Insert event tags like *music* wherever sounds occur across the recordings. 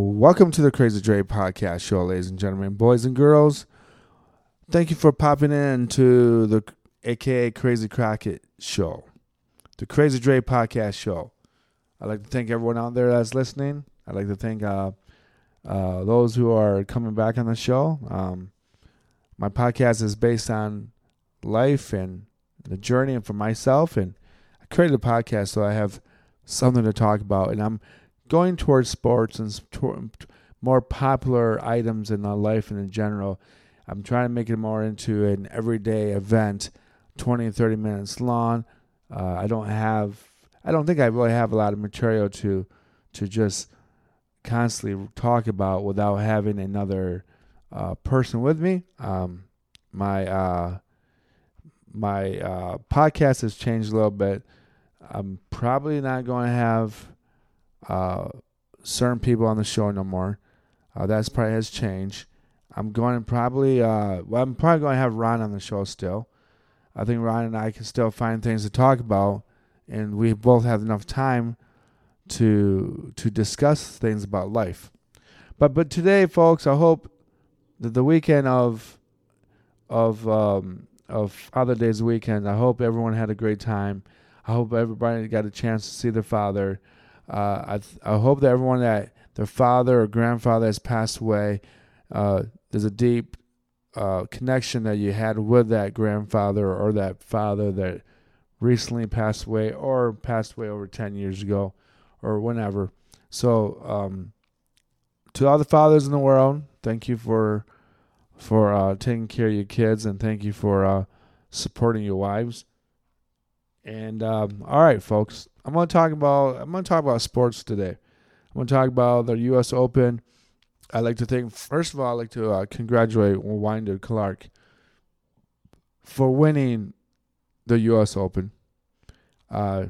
Welcome to the Crazy Dre podcast show, ladies and gentlemen, boys and girls. Thank you for popping in to the AKA Crazy Crockett show, the Crazy Dre podcast show. I'd like to thank everyone out there that's listening. I'd like to thank uh, uh, those who are coming back on the show. Um, my podcast is based on life and the journey and for myself. And I created a podcast so I have something to talk about. And I'm going towards sports and more popular items in life and in general. I'm trying to make it more into an everyday event, 20 and 30 minutes long. Uh, I don't have, I don't think I really have a lot of material to, to just constantly talk about without having another uh, person with me. Um, my uh, my uh, podcast has changed a little bit. I'm probably not going to have uh, certain people on the show no more. Uh, that's probably has changed. I'm going to probably, uh, well, I'm probably going to have Ron on the show still. I think Ron and I can still find things to talk about, and we both have enough time to to discuss things about life. But but today, folks, I hope that the weekend of of um, of Father Day's weekend, I hope everyone had a great time. I hope everybody got a chance to see their father. Uh, I th- I hope that everyone that their father or grandfather has passed away, uh, there's a deep uh, connection that you had with that grandfather or that father that recently passed away or passed away over 10 years ago or whenever. So, um, to all the fathers in the world, thank you for for uh, taking care of your kids and thank you for uh, supporting your wives. And um, all right, folks, I'm to talk about I'm to talk about sports today. I'm to talk about the U.S. Open. I'd like to think first of all, I'd like to uh, congratulate Wyndham Clark for winning the U.S. Open. Uh,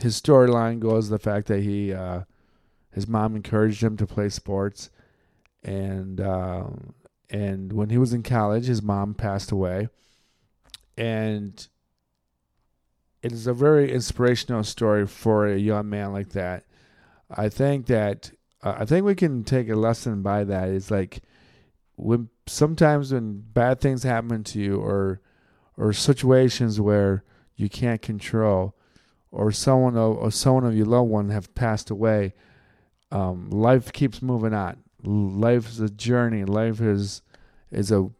his storyline goes the fact that he uh, his mom encouraged him to play sports, and uh, and when he was in college, his mom passed away, and it is a very inspirational story for a young man like that. I think that uh, I think we can take a lesson by that. It's like when sometimes when bad things happen to you or or situations where you can't control or someone or someone of your loved one have passed away, um, life keeps moving on. Life is a journey. Life is is a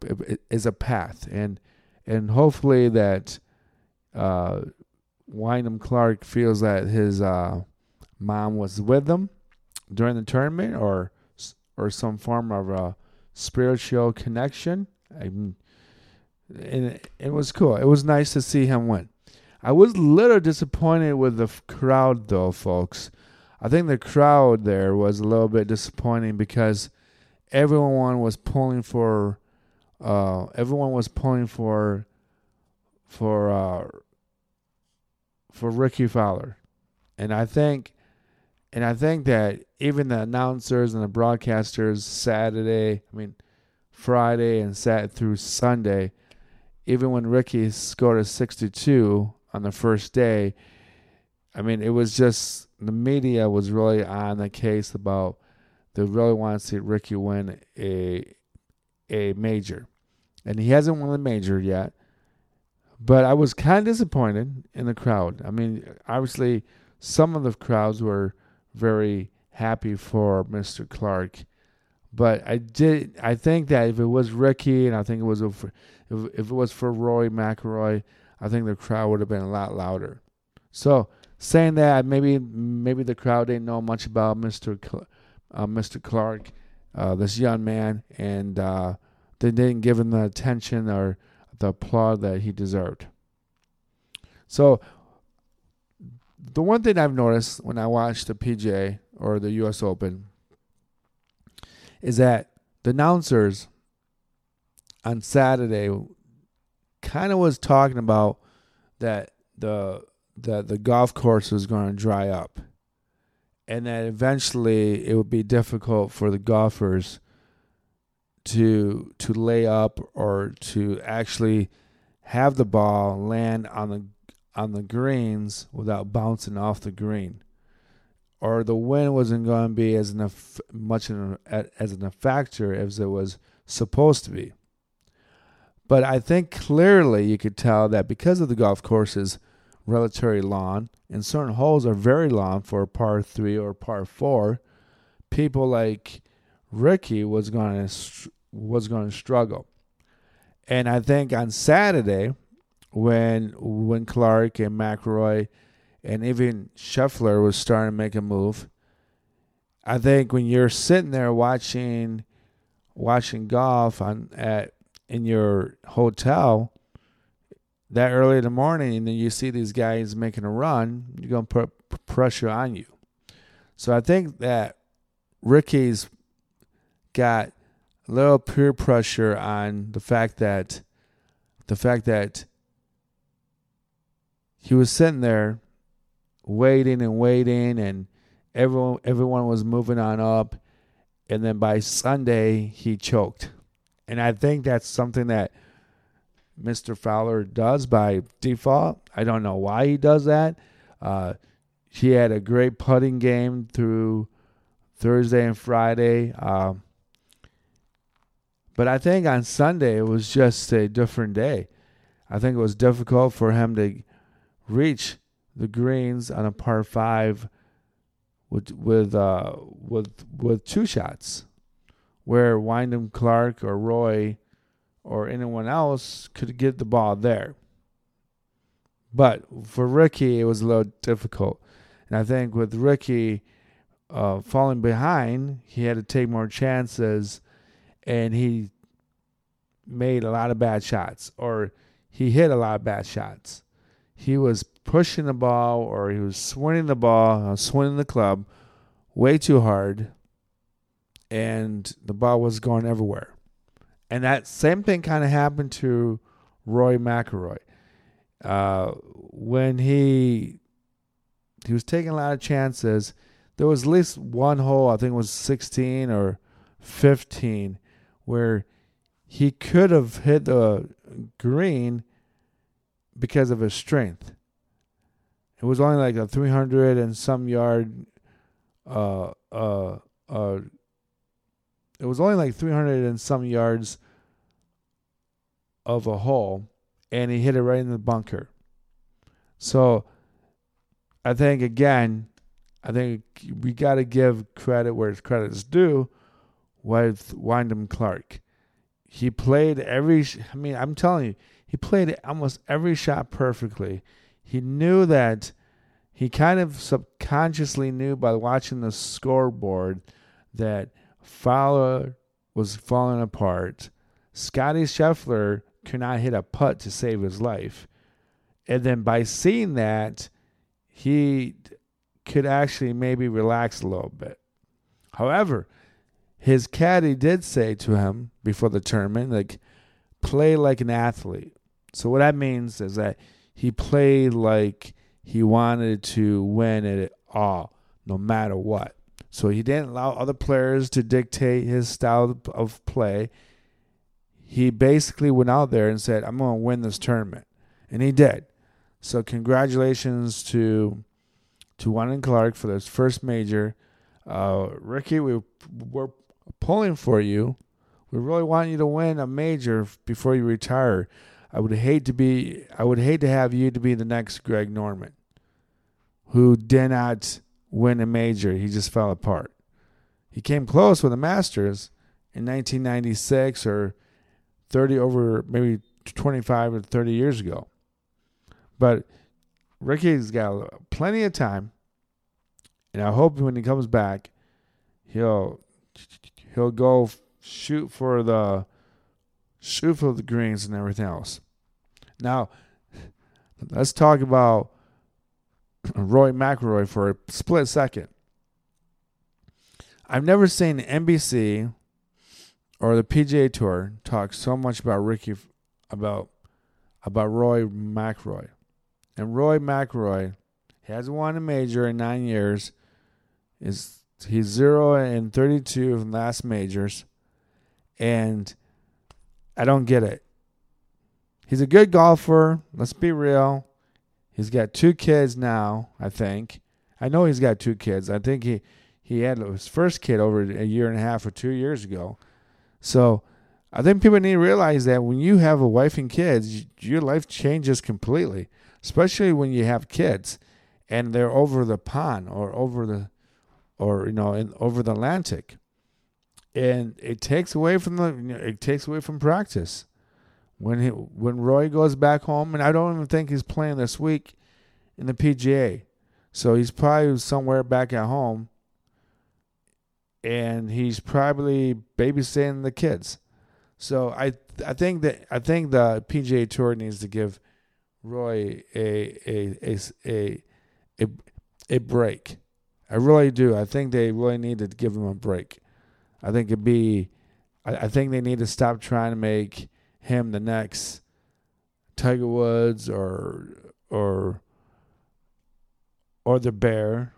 is a path, and and hopefully that uh, Wyndham Clark feels that his uh, mom was with him during the tournament, or or some form of a spiritual connection. I and it, it was cool. It was nice to see him win. I was a little disappointed with the crowd, though, folks. I think the crowd there was a little bit disappointing because everyone was pulling for, uh, everyone was pulling for, for uh, for Rickie Fowler. And I think and I think that even the announcers and the broadcasters Saturday, I mean Friday and sat through Sunday, even when Rickie scored a 62 on the first day, I mean it was just the media was really on the case about they really want to see Rickie win a a major. And he hasn't won a major yet. But I was kind of disappointed in the crowd. I mean, obviously, some of the crowds were very happy for Mr. Clark, but I did. I think that if it was Rickie, and I think it was if, if it was for Roy McIlroy, I think the crowd would have been a lot louder. So saying that, maybe maybe the crowd didn't know much about Mr. Cl- uh, Mr. Clark, uh, this young man, and uh, they didn't give him the attention or the applause that he deserved. So, the one thing I've noticed when I watch the PGA or the U.S. Open is that the announcers on Saturday kind of was talking about that the that the golf course was going to dry up and that eventually it would be difficult for the golfers to to lay up or to actually have the ball land on the on the greens without bouncing off the green or the wind wasn't going to be as an, much as a factor as it was supposed to be. But I think clearly you could tell that because of the golf course's relatively long and certain holes are very long for a par three or par four, people like Rickie was going to was going to struggle. And I think on Saturday, when when Clark and McIlroy and even Scheffler was starting to make a move, I think when you're sitting there watching watching golf on at in your hotel that early in the morning and then you see these guys making a run, you're going to put pressure on you. So I think that Rickie's got a little peer pressure on the fact that the fact that he was sitting there waiting and waiting and everyone everyone was moving on up and then by Sunday he choked. And I think that's something that Mr. Fowler does by default. I don't know why he does that. Uh, he had a great putting game through Thursday and Friday. Uh, but I think on Sunday it was just a different day. I think it was difficult for him to reach the greens on a par five with with uh, with with two shots, where Wyndham Clark or Roy or anyone else could get the ball there. But for Rickie, it was a little difficult, and I think with Rickie uh, falling behind, he had to take more chances, and he made a lot of bad shots, or he hit a lot of bad shots. He was pushing the ball or he was swinging the ball, uh, swinging the club way too hard, and the ball was going everywhere. And that same thing kind of happened to Roy McIlroy. Uh, when he he was taking a lot of chances, there was at least one hole, I think it was 16 or 15, where he could have hit the green because of his strength. It was only like a 300 and some yard. Uh, uh, uh, it was only like 300 and some yards of a hole, and he hit it right in the bunker. So, I think again, I think we got to give credit where credit is due with Wyndham Clark. He played every. I mean, I'm telling you, he played almost every shot perfectly he knew that he kind of subconsciously knew by watching the scoreboard that Fowler was falling apart. Scottie Scheffler could not hit a putt to save his life. And then by seeing that, he could actually maybe relax a little bit. However, his caddy did say to him before the tournament, like, play like an athlete. So what that means is that he played like he wanted to win it all, no matter what. So he didn't allow other players to dictate his style of play. He basically went out there and said, I'm going to win this tournament. And he did. So congratulations to to Wyndham Clark for this first major. Uh, Rickie, we, we're pulling for you. We really want you to win a major before you retire. I would hate to be I would hate to have you to be the next Greg Norman who did not win a major. He just fell apart. He came close with the Masters in 1996 or 30 over maybe 25 or 30 years ago. But Rickie's got plenty of time, and I hope when he comes back, he'll he'll go shoot for the shoot for the greens and everything else. Now, let's talk about Roy McIlroy for a split second. I've never seen NBC or the PGA Tour talk so much about Rickie about about Roy McIlroy. And Roy McIlroy hasn't won a major in nine years. Is he's zero and thirty two of last majors, and I don't get it. He's a good golfer. Let's be real. He's got two kids now, I think. I know he's got two kids. I think he he had his first kid over a year and a half or two years ago. So I think people need to realize that when you have a wife and kids, your life changes completely, especially when you have kids and they're over the pond or over the or you know in, over the Atlantic, and it takes away from the you know, it takes away from practice. When he, when Roy goes back home, and I don't even think he's playing this week in the PGA, so he's probably somewhere back at home, and he's probably babysitting the kids. So I I think that I think the PGA Tour needs to give Roy a a a a a, a break. I really do. I think they really need to give him a break. I think it'd be. I, I think they need to stop trying to make him the next Tiger Woods or or or the Bear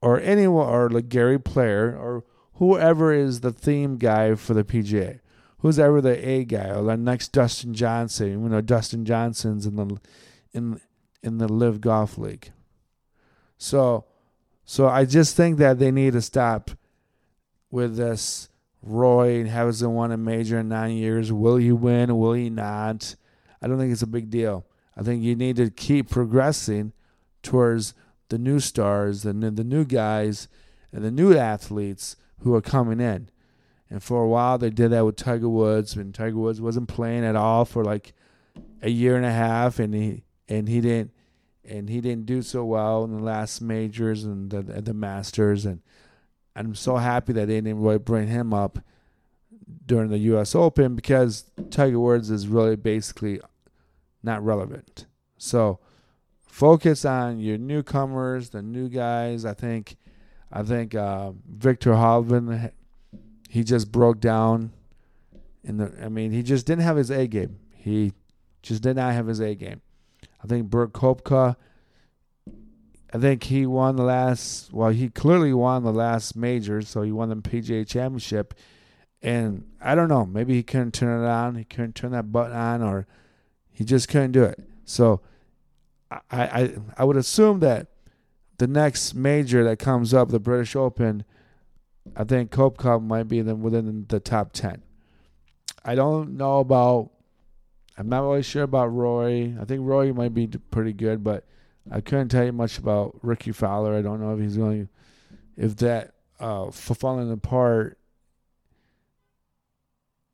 or anyone or like Gary Player or whoever is the theme guy for the PGA. Who's ever the A guy or the next Dustin Johnson? You know, Dustin Johnson's in the in in the LIV Golf League. So, so I just think that they need to stop with this. Roy hasn't won a major in nine years. Will he win? Will he not? I don't think it's a big deal. I think you need to keep progressing towards the new stars and the new guys and the new athletes who are coming in. And for a while, they did that with Tiger Woods, and Tiger Woods wasn't playing at all for like a year and a half, and he and he didn't and he didn't do so well in the last majors and the, the Masters. And I'm so happy that they didn't really bring him up during the U.S. Open because Tiger Woods is really basically not relevant. So focus on your newcomers, the new guys. I think, I think uh, Viktor Hovland, he just broke down. In the, I mean, he just didn't have his A game. He just did not have his A game. I think Brooks Koepka. I think he won the last. Well, he clearly won the last major, so he won the PGA Championship. And I don't know, maybe he couldn't turn it on. He couldn't turn that button on, or he just couldn't do it. So I I I would assume that the next major that comes up, the British Open, I think Koepka might be within the top ten. I don't know about I'm not really sure about Roy. I think Roy might be pretty good, but I couldn't tell you much about Rickie Fowler. I don't know if he's going, if that uh, falling apart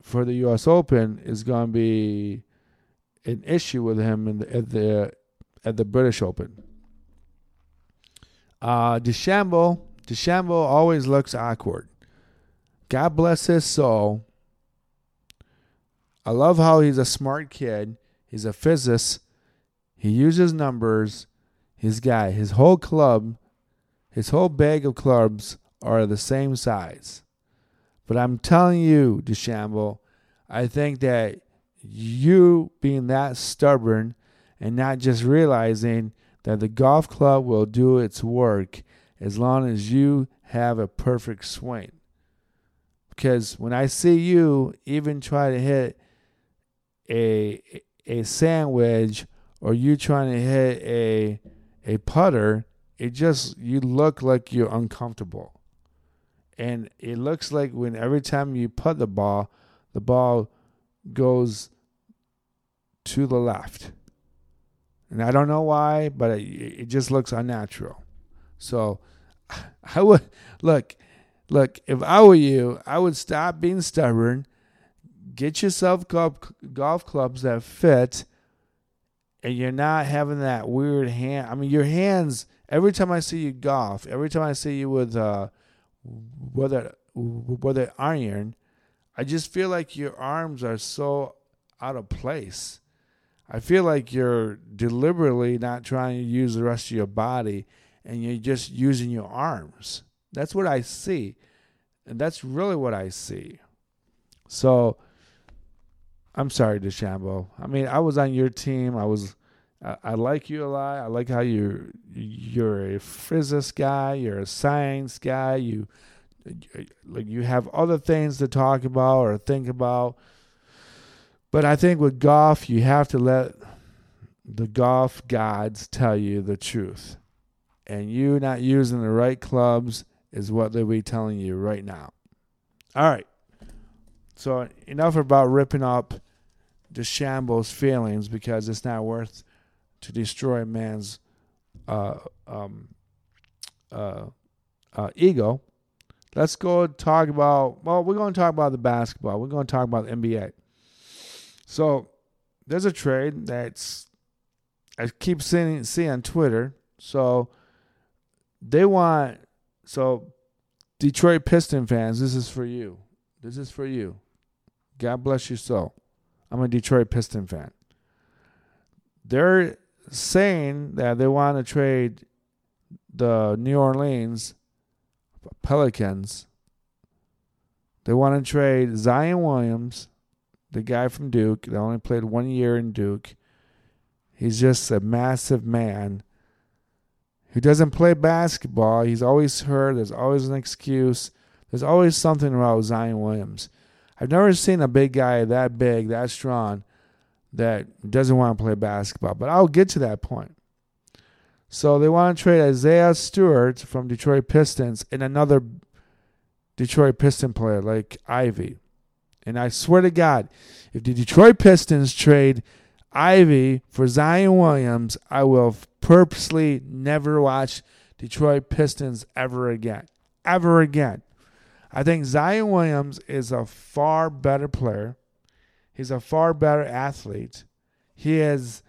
for the U.S. Open is going to be an issue with him in the, at the at the British Open. Uh, DeChambeau, DeChambeau always looks awkward. God bless his soul. I love how he's a smart kid. He's a physicist. He uses numbers. His guy, his whole club, his whole bag of clubs are the same size. But I'm telling you, DeChambeau, I think that you being that stubborn and not just realizing that the golf club will do its work as long as you have a perfect swing. Because when I see you even try to hit a a sand wedge or you trying to hit a a putter, it just you look like you're uncomfortable. And it looks like when every time you put the ball, the ball goes to the left. And I don't know why, but it, it just looks unnatural. So *laughs* I would look, look, if I were you, I would stop being stubborn get yourself golf clubs that fit and you're not having that weird hand. I mean, your hands. Every time I see you golf, every time I see you with uh, whether whether iron, I just feel like your arms are so out of place. I feel like you're deliberately not trying to use the rest of your body, and you're just using your arms. That's what I see, and that's really what I see. So I'm sorry, DeChambeau. I mean, I was on your team. I was, I, I, like you a lot. I like how you you're a physicist guy. You're a science guy. You like you have other things to talk about or think about. But I think with golf, you have to let the golf gods tell you the truth. and you not using the right clubs is what they'll be telling you right now. All right. So enough about ripping up DeChambeau's feelings because it's not worth to destroy man's uh, um, uh, uh, ego. Let's go talk about. Well, we're going to talk about the basketball. We're going to talk about the NBA. So there's a trade that's I keep seeing see on Twitter. So they want so Detroit Piston fans, this is for you. This is for you. God bless your soul. I'm a Detroit Piston fan. They're saying that they want to trade the New Orleans Pelicans. They want to trade Zion Williams, the guy from Duke that only played one year in Duke. He's just a massive man who doesn't play basketball. He's always hurt. There's always an excuse. There's always something about Zion Williams. I've never seen a big guy that big, that strong, that doesn't want to play basketball. But I'll get to that point. So they want to trade Isaiah Stewart from Detroit Pistons and another Detroit Piston player like Ivey. And I swear to God, if the Detroit Pistons trade Ivey for Zion Williams, I will purposely never watch Detroit Pistons ever again. Ever again. I think Zion Williams is a far better player. He's a far better athlete. He is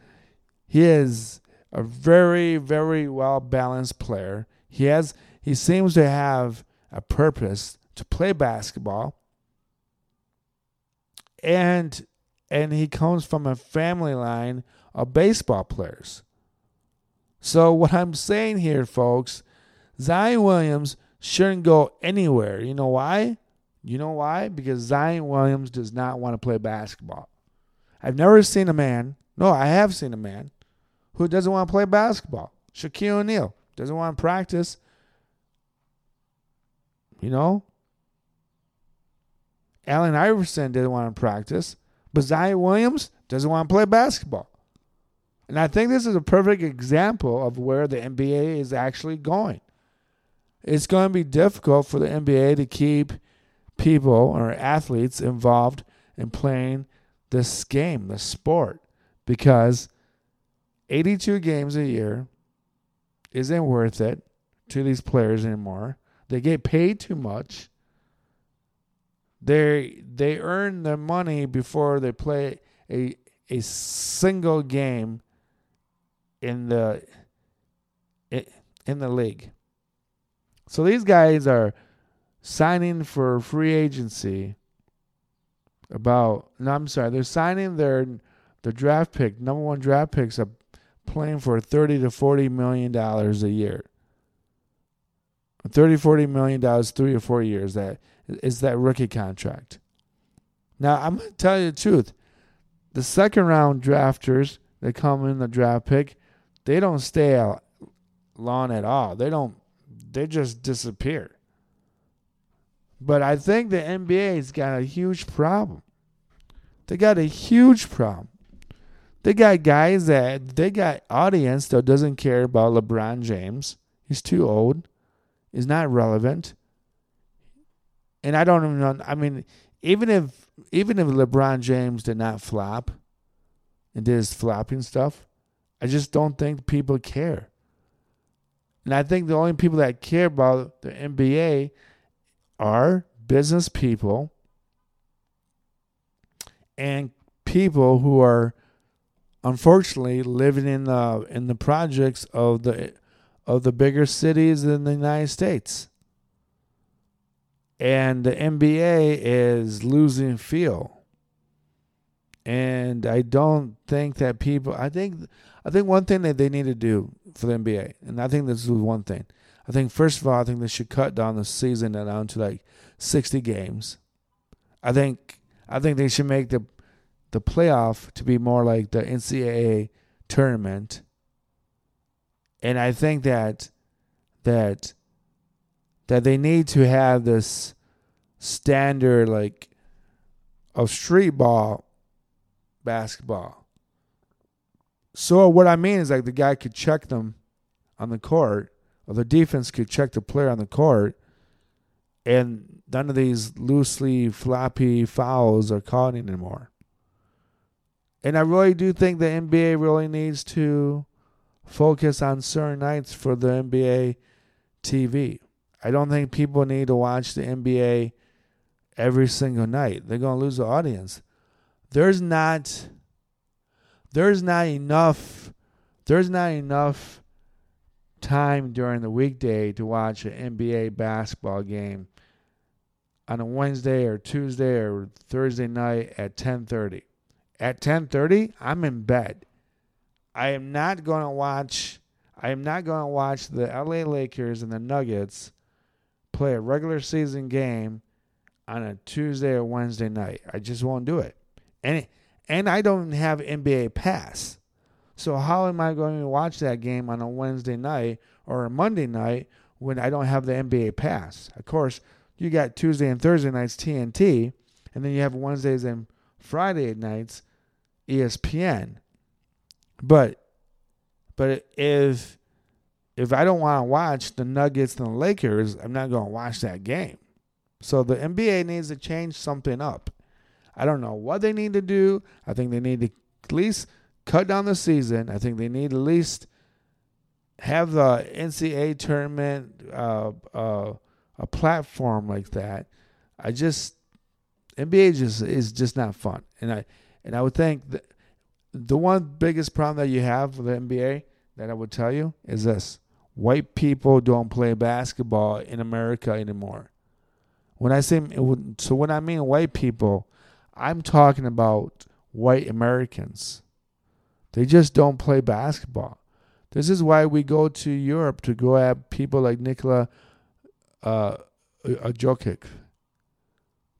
he is a very very well balanced player. He has he seems to have a purpose to play basketball. And and he comes from a family line of baseball players. So what I'm saying here folks, Zion Williams shouldn't go anywhere. You know why? You know why? Because Zion Williams does not want to play basketball. I've never seen a man, no, I have seen a man who doesn't want to play basketball. Shaquille O'Neal doesn't want to practice. You know? Allen Iverson didn't want to practice. But Zion Williams doesn't want to play basketball. And I think this is a perfect example of where the NBA is actually going it's going to be difficult for the NBA to keep people or athletes involved in playing this game, this sport, because 82 games a year isn't worth it to these players anymore. They get paid too much. They they earn their money before they play a a single game in the in the league. So these guys are signing for free agency about no I'm sorry, they're signing their their draft pick, number one draft picks up playing for 30 to 40 million dollars a year. 30 40 million dollars 3 or 4 years that is that rookie contract. Now, I'm going to tell you the truth. The second round drafters that come in the draft pick, they don't stay long at all. They don't they just disappear. But I think the NBA's got a huge problem. They got a huge problem. They got guys that they got audience that doesn't care about LeBron James. He's too old. He's not relevant. And I don't even know. I mean, even if even if LeBron James did not flop and did his flopping stuff, I just don't think people care. And I think the only people that care about the NBA are business people and people who are unfortunately living in the in the projects of the of the bigger cities in the United States. And the NBA is losing feel. And I don't think that people I think I think one thing that they need to do for the NBA, and I think this is one thing. I think first of all, I think they should cut down the season down to like sixty games. I think I think they should make the the playoff to be more like the NCAA tournament. And I think that that that they need to have this standard like of street ball basketball so what I mean is like the guy could check them on the court or the defense could check the player on the court, and none of these loosely floppy fouls are caught anymore. And I really do think the NBA really needs to focus on certain nights for the NBA TV. I don't think people need to watch the NBA every single night. They're going to lose the audience. There's not there's not enough there's not enough time during the weekday to watch an NBA basketball game on a Wednesday or Tuesday or Thursday night at 10:30. At 10:30, I'm in bed. I am not going to watch I am not going to watch the LA Lakers and the Nuggets play a regular season game on a Tuesday or Wednesday night. I just won't do it. And and I don't have NBA Pass. So how am I going to watch that game on a Wednesday night or a Monday night when I don't have the NBA Pass? Of course, you got Tuesday and Thursday nights TNT, and then you have Wednesdays and Friday nights ESPN. But but if if I don't want to watch the Nuggets and the Lakers, I'm not going to watch that game. So the NBA needs to change something up. I don't know what they need to do. I think they need to at least cut down the season. I think they need at least have the NCAA tournament, uh, uh, a platform like that. I just NBA just is just not fun, and I and I would think that the one biggest problem that you have with the NBA that I would tell you is this: white people don't play basketball in America anymore. When I say so, when I mean white people, I'm talking about white Americans. They just don't play basketball. This is why we go to Europe to go at people like Nikola uh, Jokic.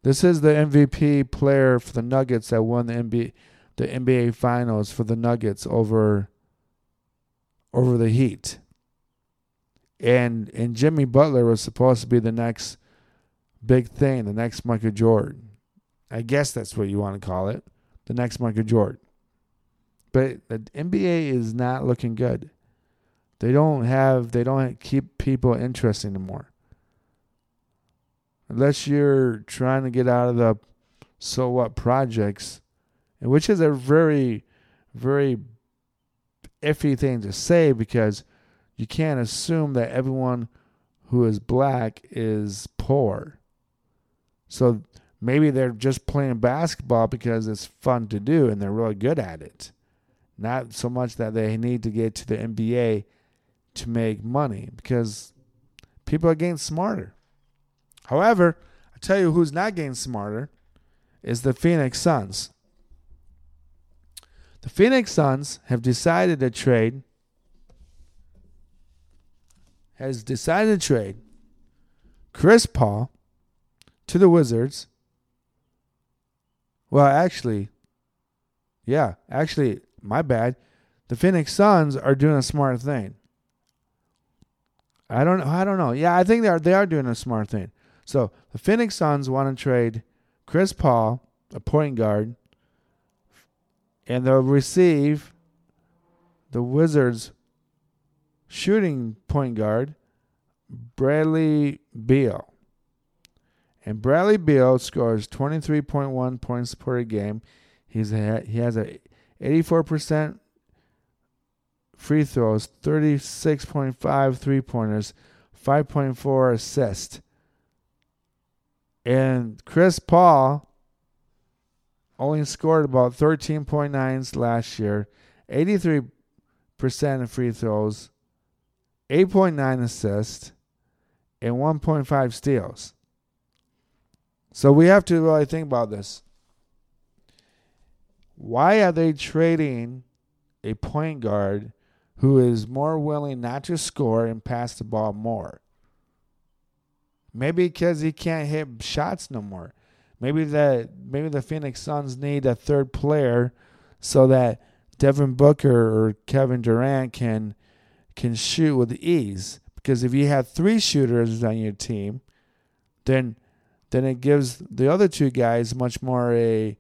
This is the MVP player for the Nuggets that won the NBA the NBA Finals for the Nuggets over over the Heat. And and Jimmy Butler was supposed to be the next big thing, the next Michael Jordan. I guess that's what you want to call it, the next Michael Jordan. But the NBA is not looking good. They don't have they don't keep people interested anymore. Unless you're trying to get out of the so what projects, which is a very, very iffy thing to say because you can't assume that everyone who is black is poor. So maybe they're just playing basketball because it's fun to do and they're really good at it. Not so much that they need to get to the NBA to make money because people are getting smarter. However, I tell you who's not getting smarter is the Phoenix Suns. The Phoenix Suns have decided to trade has decided to trade Chris Paul to the Wizards. Well, actually, yeah, actually, my bad. The Phoenix Suns are doing a smart thing. I don't know. I don't know. Yeah, I think they are. They are doing a smart thing. So the Phoenix Suns want to trade Chris Paul, a point guard, and they'll receive the Wizards shooting point guard, Bradley Beal. And Bradley Beal scores 23.1 points per game. He's a, he has a 84% free throws, 36.5 three pointers, 5.4 assists. And Chris Paul only scored about 13.9 last year, 83% of free throws, 8.9 assists, and 1.5 steals. So we have to really think about this. Why are they trading a point guard who is more willing not to score and pass the ball more? Maybe because he can't hit shots no more. Maybe that maybe the Phoenix Suns need a third player so that Devin Booker or Kevin Durant can can shoot with ease. Because if you have three shooters on your team, then then it gives the other two guys much more a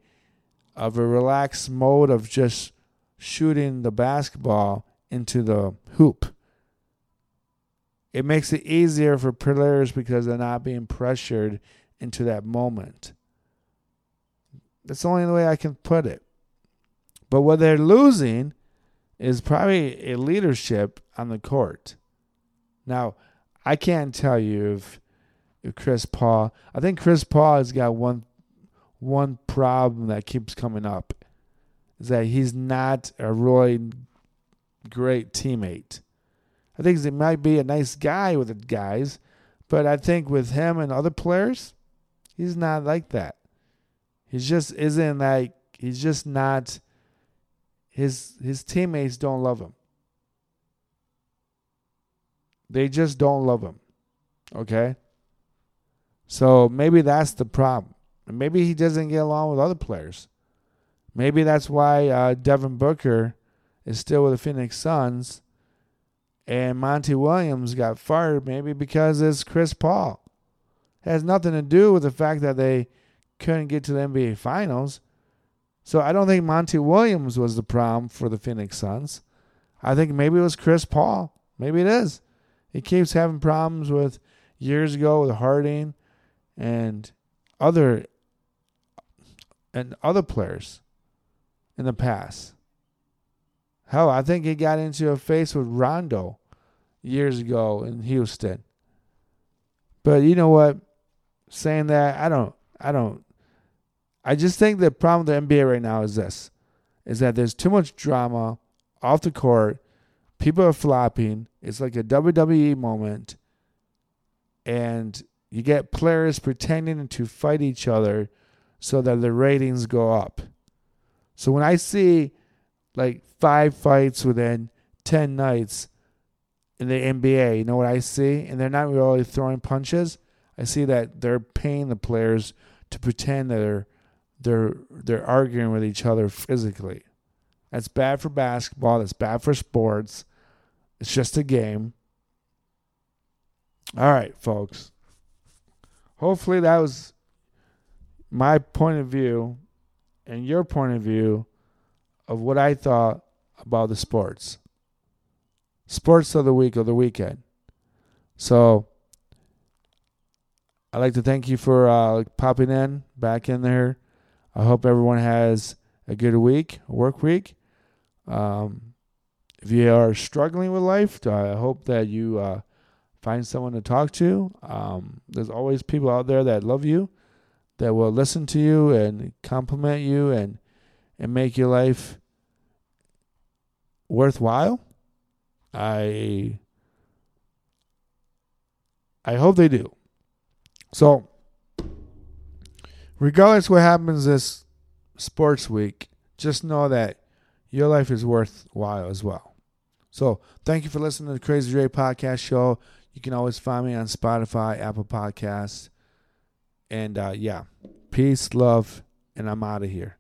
of a relaxed mode of just shooting the basketball into the hoop. it makes it easier for players because they're not being pressured into that moment. That's the only way I can put it. But what they're losing is probably a leadership on the court. Now, I can't tell you if Chris Paul. I think Chris Paul has got one one problem that keeps coming up is that he's not a really great teammate. I think he might be a nice guy with the guys, but I think with him and other players, he's not like that. He just isn't like he's just not his his teammates don't love him. They just don't love him. Okay? So maybe that's the problem. Maybe he doesn't get along with other players. Maybe that's why uh, Devin Booker is still with the Phoenix Suns and Monty Williams got fired maybe because it's Chris Paul. It has nothing to do with the fact that they couldn't get to the NBA Finals. So I don't think Monty Williams was the problem for the Phoenix Suns. I think maybe it was Chris Paul. Maybe it is. He keeps having problems with years ago with Harden and other and other players in the past. Hell, I think he got into a face with Rondo years ago in Houston. But you know what? Saying that, I don't I don't I just think the problem with the NBA right now is this is that there's too much drama off the court. People are flopping. It's like a WWE moment. And you get players pretending to fight each other so that the ratings go up. So when I see like five fights within 10 nights in the NBA, you know what I see? And they're not really throwing punches. I see that they're paying the players to pretend that they're they're they're arguing with each other physically. That's bad for basketball, that's bad for sports. It's just a game. All right, folks. Hopefully that was my point of view and your point of view of what I thought about the sports. Sports of the week or the weekend. So I'd like to thank you for uh, popping in back in there. I hope everyone has a good week, work week. Um, if you are struggling with life, I hope that you uh, find someone to talk to. Um, there's always people out there that love you, that will listen to you and compliment you and and make your life worthwhile. I I hope they do. So, regardless what happens this sports week, just know that your life is worthwhile as well. So, thank you for listening to the Crazy Dre podcast show. You can always find me on Spotify, Apple Podcasts. And uh, yeah, peace, love, and I'm out of here.